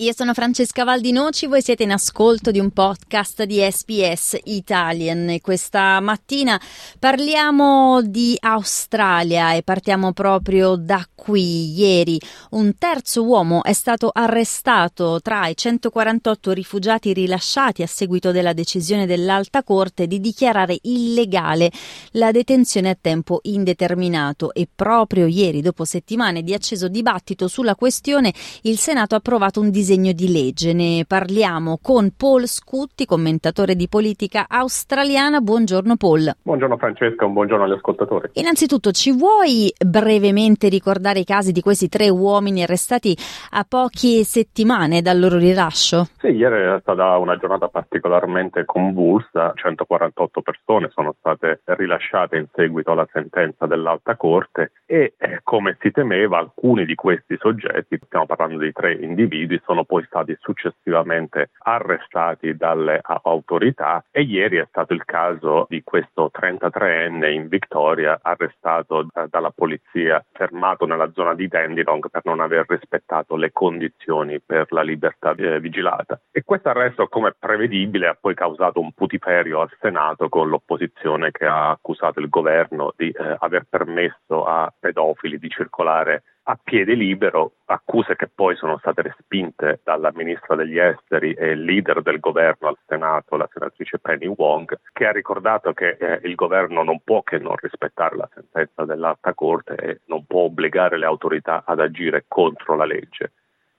Io sono Francesca Valdinoci, voi siete in ascolto di un podcast di SBS Italian questa mattina parliamo di Australia e partiamo proprio da qui. Ieri un terzo uomo è stato arrestato tra i 148 rifugiati rilasciati a seguito della decisione dell'Alta Corte di dichiarare illegale la detenzione a tempo indeterminato e proprio ieri, dopo settimane di acceso dibattito sulla questione, il Senato ha approvato un disegno disegno di legge. Ne parliamo con Paul Scutti, commentatore di politica australiana. Buongiorno Paul. Buongiorno Francesca, un buongiorno agli ascoltatori. Innanzitutto ci vuoi brevemente ricordare i casi di questi tre uomini arrestati a poche settimane dal loro rilascio? Sì, ieri è stata una giornata particolarmente convulsa, 148 persone sono state rilasciate in seguito alla sentenza dell'Alta Corte e eh, come si temeva alcuni di questi soggetti, stiamo parlando di tre individui, sono poi stati successivamente arrestati dalle autorità e ieri è stato il caso di questo 33enne in Victoria arrestato dalla polizia, fermato nella zona di Dandenong per non aver rispettato le condizioni per la libertà eh, vigilata. E questo arresto, come prevedibile, ha poi causato un putiferio al Senato con l'opposizione che ha accusato il governo di eh, aver permesso a pedofili di circolare a piede libero, accuse che poi sono state respinte dalla ministra degli esteri e leader del governo al Senato, la senatrice Penny Wong, che ha ricordato che eh, il governo non può che non rispettare la sentenza dell'Alta Corte e non può obbligare le autorità ad agire contro la legge.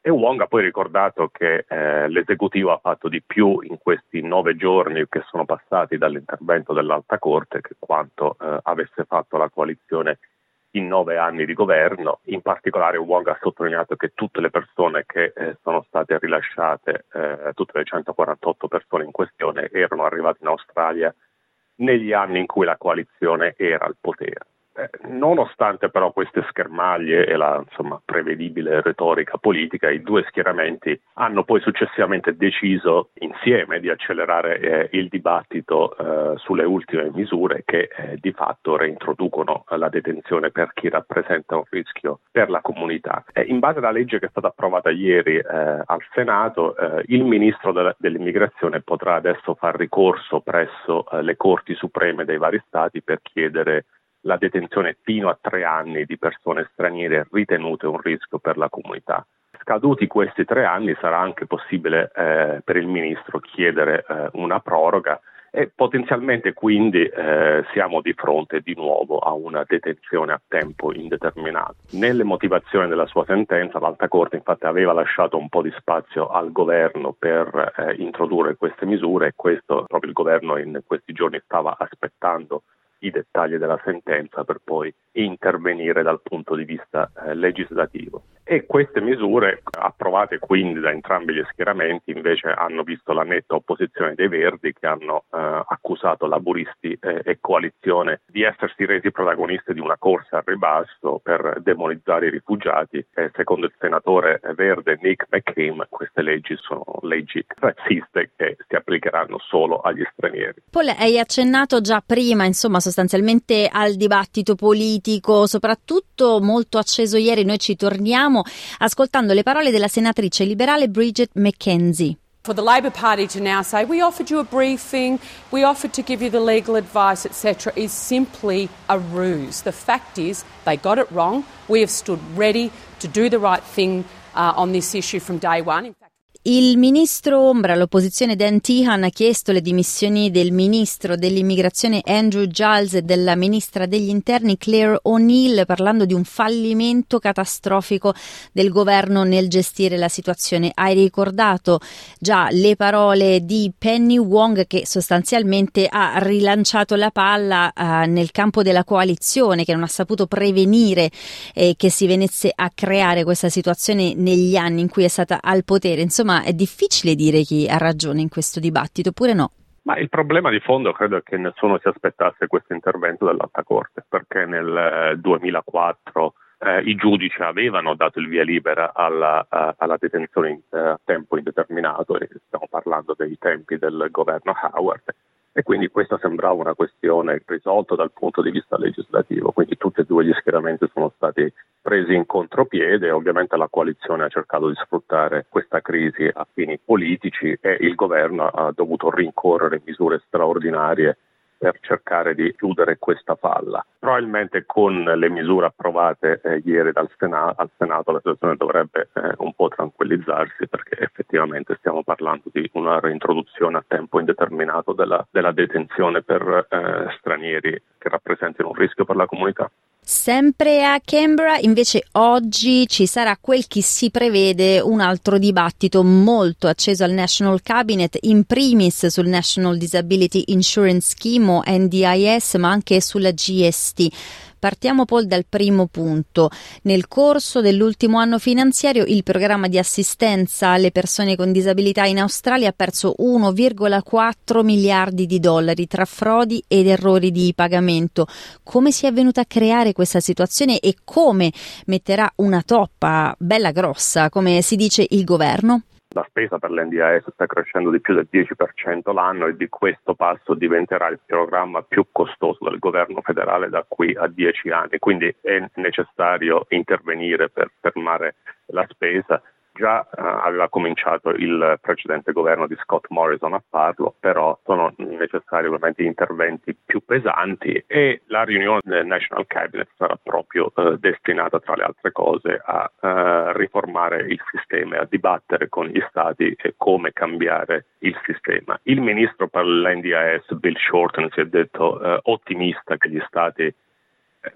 E Wong ha poi ricordato che eh, l'esecutivo ha fatto di più in questi nove giorni che sono passati dall'intervento dell'Alta Corte che quanto eh, avesse fatto la coalizione in nove anni di governo. In particolare Wong ha sottolineato che tutte le persone che eh, sono state rilasciate, eh, tutte le 148 persone in questione, erano arrivate in Australia negli anni in cui la coalizione era al potere. Eh, nonostante però queste schermaglie e la insomma, prevedibile retorica politica, i due schieramenti hanno poi successivamente deciso insieme di accelerare eh, il dibattito eh, sulle ultime misure che eh, di fatto reintroducono la detenzione per chi rappresenta un rischio per la comunità. in base alla legge che è stata approvata ieri eh, al Senato, eh, il ministro de- dell'immigrazione potrà adesso far ricorso presso le corti supreme dei vari stati per chiedere la detenzione fino a tre anni di persone straniere ritenute un rischio per la comunità. Scaduti questi tre anni sarà anche possibile eh, per il Ministro chiedere eh, una proroga e potenzialmente quindi eh, siamo di fronte di nuovo a una detenzione a tempo indeterminato. Nelle motivazioni della sua sentenza l'Alta Corte infatti aveva lasciato un po' di spazio al governo per eh, introdurre queste misure e questo proprio il governo in questi giorni stava aspettando i dettagli della sentenza per poi intervenire dal punto di vista eh, legislativo. E queste misure, approvate quindi da entrambi gli schieramenti, invece hanno visto la netta opposizione dei Verdi che hanno eh, accusato laburisti eh, e coalizione di essersi resi protagonisti di una corsa al ribasso per demonizzare i rifugiati. E secondo il senatore verde Nick McCain, queste leggi sono leggi razziste che si applicheranno solo agli stranieri. Paul, hai accennato già prima, insomma, sostanzialmente al dibattito politico, soprattutto molto acceso ieri. Noi ci torniamo ascoltando le parole della senatrice liberale Bridget McKenzie. For the Labor Party to now say, we offered you a briefing, we offered to give you the legal advice, etc., is simply a ruse. The fact is, they got it wrong. We have stood ready to do the right thing uh, on this issue from day one. Il ministro ombra, l'opposizione Dan Tehan, ha chiesto le dimissioni del ministro dell'immigrazione Andrew Giles e della ministra degli interni Claire O'Neill, parlando di un fallimento catastrofico del governo nel gestire la situazione. Hai ricordato già le parole di Penny Wong che sostanzialmente ha rilanciato la palla uh, nel campo della coalizione, che non ha saputo prevenire eh, che si venisse a creare questa situazione negli anni in cui è stata al potere. Insomma, insomma è difficile dire chi ha ragione in questo dibattito, oppure no? Ma il problema di fondo credo è che nessuno si aspettasse questo intervento dell'Alta Corte, perché nel 2004 eh, eh, i giudici avevano dato il via libera alla, uh, alla detenzione in, uh, a tempo indeterminato, e stiamo parlando dei tempi del governo Howard, e quindi questa sembrava una questione risolta dal punto di vista legislativo, quindi tutti e due gli schieramenti sono stati presi in contropiede ovviamente la coalizione ha cercato di sfruttare questa crisi a fini politici e il governo ha dovuto rincorrere misure straordinarie per cercare di chiudere questa falla. Probabilmente con le misure approvate eh, ieri Senato, al Senato la situazione dovrebbe eh, un po' tranquillizzarsi perché effettivamente stiamo parlando di una reintroduzione a tempo indeterminato della, della detenzione per eh, stranieri che rappresentino un rischio per la comunità. Sempre a Canberra invece oggi ci sarà quel che si prevede un altro dibattito molto acceso al National Cabinet, in primis sul National Disability Insurance Scheme o NDIS ma anche sulla GST. Partiamo poi dal primo punto. Nel corso dell'ultimo anno finanziario il programma di assistenza alle persone con disabilità in Australia ha perso 1,4 miliardi di dollari tra frodi ed errori di pagamento. Come si è venuta a creare questa situazione e come metterà una toppa bella grossa, come si dice il governo? La spesa per l'NDAS sta crescendo di più del 10% l'anno e di questo passo diventerà il programma più costoso del governo federale da qui a 10 anni. Quindi è necessario intervenire per fermare la spesa Già eh, aveva cominciato il precedente governo di Scott Morrison a farlo, però sono necessari ovviamente interventi più pesanti e la riunione del National Cabinet sarà proprio eh, destinata, tra le altre cose, a eh, riformare il sistema e a dibattere con gli Stati come cambiare il sistema. Il ministro per l'NDIS, Bill Shorten, si è detto eh, ottimista che gli Stati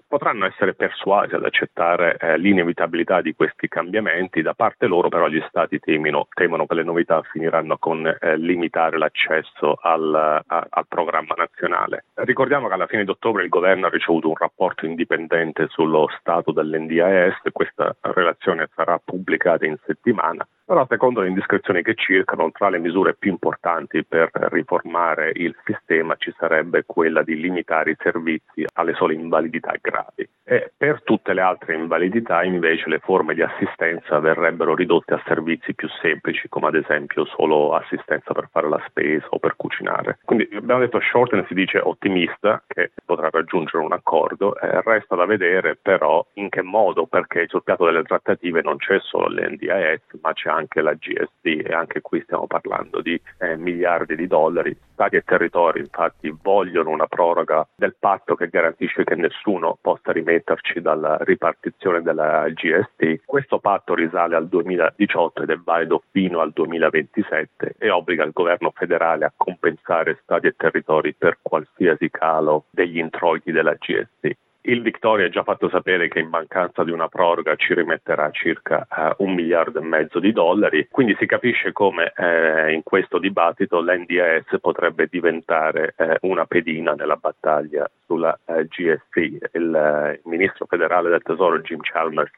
potranno essere persuasi ad accettare eh, l'inevitabilità di questi cambiamenti, da parte loro però gli stati temino, temono che le novità finiranno con eh, limitare l'accesso al, a, al, programma nazionale. Ricordiamo che alla fine di ottobre il governo ha ricevuto un rapporto indipendente sullo stato dell'NDAS, questa relazione sarà pubblicata in settimana però secondo le indiscrezioni che circolano, tra le misure più importanti per riformare il sistema ci sarebbe quella di limitare i servizi alle sole invalidità gravi. E per tutte le altre invalidità invece le forme di assistenza verrebbero ridotte a servizi più semplici, come ad esempio solo assistenza per fare la spesa o per cucinare. Quindi abbiamo detto Shorten si dice ottimista che potrà raggiungere un accordo, eh, resta da vedere però in che modo, perché sul piatto delle trattative non c'è solo l'NDIS, ma c'è anche la GST e anche qui stiamo parlando di eh, miliardi di dollari. Stati e territori infatti vogliono una proroga del patto che garantisce che nessuno possa rimetterci dalla ripartizione della GST. Questo patto risale al 2018 ed è valido fino al 2027 e obbliga il governo federale a compensare Stati e territori per qualsiasi calo degli introiti della GST. Il Victoria ha già fatto sapere che in mancanza di una proroga ci rimetterà circa uh, un miliardo e mezzo di dollari, quindi si capisce come eh, in questo dibattito l'NDS potrebbe diventare eh, una pedina nella battaglia sulla eh, GST. Il, il, ministro federale del tesoro Jim Chalmers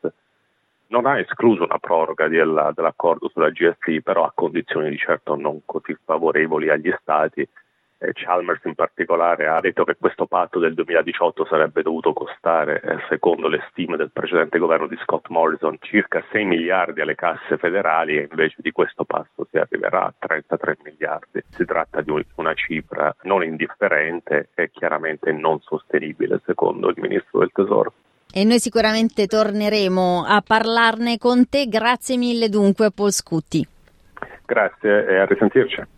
non ha escluso una proroga della, dell'accordo sulla GST, però a condizioni di certo non così favorevoli agli stati eh, Chalmers in particolare ha detto che questo patto del 2018 sarebbe dovuto costare, eh, secondo le stime del precedente governo di Scott Morrison, circa 6 miliardi alle casse federali e invece di questo passo si arriverà a 33 miliardi. Si tratta di una cifra non indifferente e chiaramente non sostenibile, secondo il ministro del Tesoro. E noi sicuramente torneremo a parlarne con te. Grazie mille dunque Paul Scutti. Grazie e a risentirci.